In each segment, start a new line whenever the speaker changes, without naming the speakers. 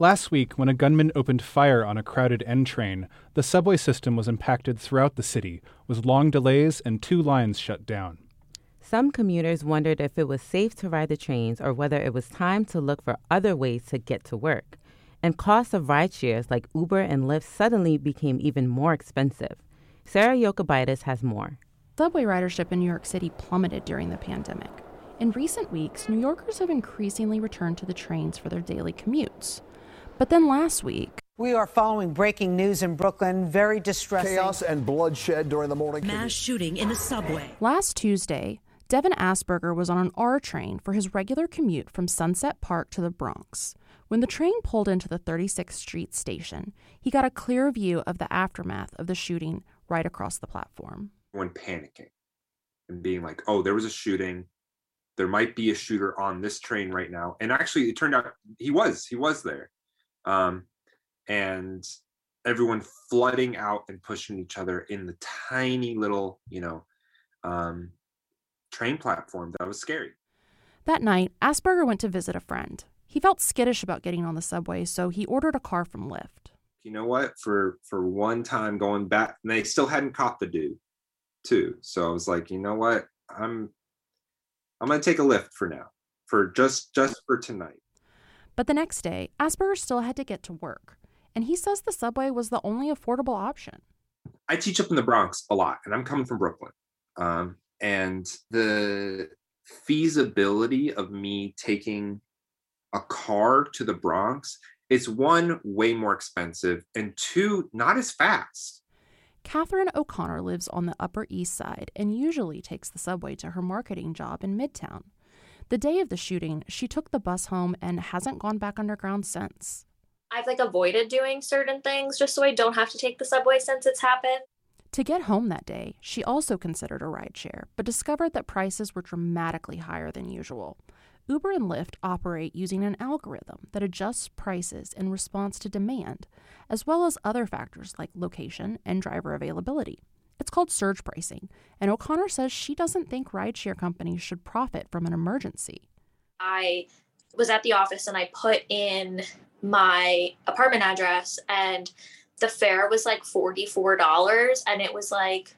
Last week, when a gunman opened fire on a crowded N train, the subway system was impacted throughout the city, with long delays and two lines shut down.
Some commuters wondered if it was safe to ride the trains or whether it was time to look for other ways to get to work. And costs of ride shares like Uber and Lyft suddenly became even more expensive. Sarah Jokubaitis has more.
Subway ridership in New York City plummeted during the pandemic. In recent weeks, New Yorkers have increasingly returned to the trains for their daily commutes. But then last week,
we are following breaking news in Brooklyn. Very distressing.
Chaos and bloodshed during the morning.
Mass shooting in a subway.
Last Tuesday, Devin Asperger was on an R train for his regular commute from Sunset Park to the Bronx. When the train pulled into the 36th Street station, he got a clear view of the aftermath of the shooting right across the platform.
When panicking and being like, oh, there was a shooting. There might be a shooter on this train right now. And actually, it turned out he was. He was there um, and everyone flooding out and pushing each other in the tiny little, you know, um, train platform. That was scary.
That night, Asperger went to visit a friend. He felt skittish about getting on the subway, so he ordered a car from Lyft.
You know what? For for one time going back, and they still hadn't caught the dude, too. So I was like, you know what? I'm I'm gonna take a Lyft for now, for just just for tonight.
But the next day, Asperger still had to get to work, and he says the subway was the only affordable option.
I teach up in the Bronx a lot, and I'm coming from Brooklyn. Um, and the feasibility of me taking a car to the Bronx, is one, way more expensive, and two, not as fast.
Catherine O'Connor lives on the Upper East Side and usually takes the subway to her marketing job in Midtown. The day of the shooting, she took the bus home and hasn't gone back underground since.
I've like avoided doing certain things just so I don't have to take the subway since it's happened.
To get home that day, she also considered a rideshare, but discovered that prices were dramatically higher than usual. Uber and Lyft operate using an algorithm that adjusts prices in response to demand, as well as other factors like location and driver availability. It's called surge pricing, and O'Connor says she doesn't think rideshare companies should profit from an emergency.
I was at the office and I put in my apartment address, and the fare was like $44, and it was like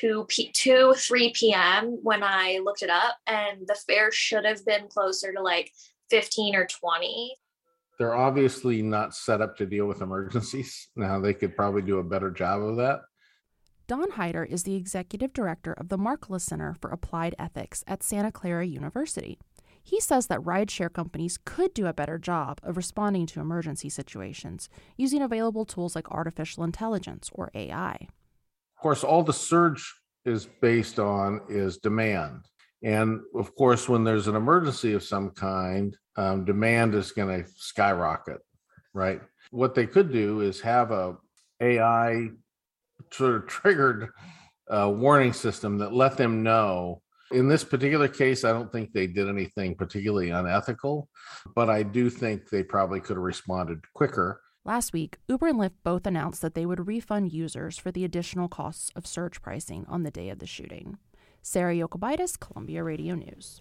2 p 2 3 p.m when i looked it up and the fare should have been closer to like 15 or 20
they're obviously not set up to deal with emergencies. Now they could probably do a better job of that
Don Heider is the executive director of the Markkula Center for Applied Ethics at Santa Clara University. He says that rideshare companies could do a better job of responding to emergency situations using available tools like artificial intelligence or AI.
Of course, all the surge is based on is demand. And of course, when there's an emergency of some kind, um, demand is going to skyrocket, right? What they could do is have a AI sort of triggered a warning system that let them know. In this particular case, I don't think they did anything particularly unethical, but I do think they probably could have responded quicker.
Last week, Uber and Lyft both announced that they would refund users for the additional costs of surge pricing on the day of the shooting. Sarah Jokubaitis, Columbia Radio News.